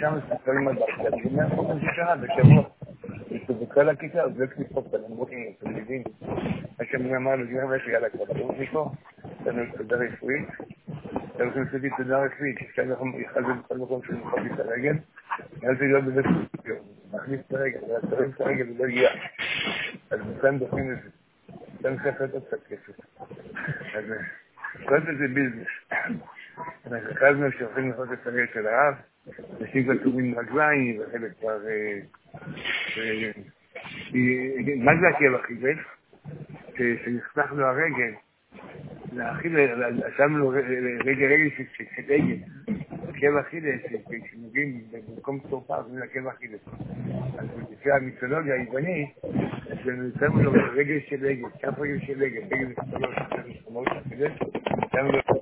שם מסתכלים על ומה כל מה שקרה בשבוע. בכל הכיתה, אז לא כניסות למרות עם התלמידים. מה שאני אמר לו, יש לי יאללה כבר ברור מפה, לנו תודה רפואית. אתם לעשות לי תודה רפואית, כשאני יכול בכל מקום שאני יכול את הרגל, אני רוצה להיות בבית מכניס את הרגל, אבל תרים את הרגל ולא הגיע. אז מכאן דוחים את זה. אתה צריך לתת קצת כסף. אז כל זה ביזנס. אנחנו חשבנו שהולכים לעשות את הרגל של הרב, אנשים כבר טובים רגליים, וחלק כבר... מה זה עקב אכילס? שנחתך לו הרגל, שמנו לו רגל רגל של עגל, עקב אכילס, כשנוגעים במקום צורפה, זה עקב אכילס. אז לפי המיתולוגיה היוונית, שמו לו רגל של עגל, כף רגל של עגל, רגל של שלוש, שמו לו אכילס, שמו לו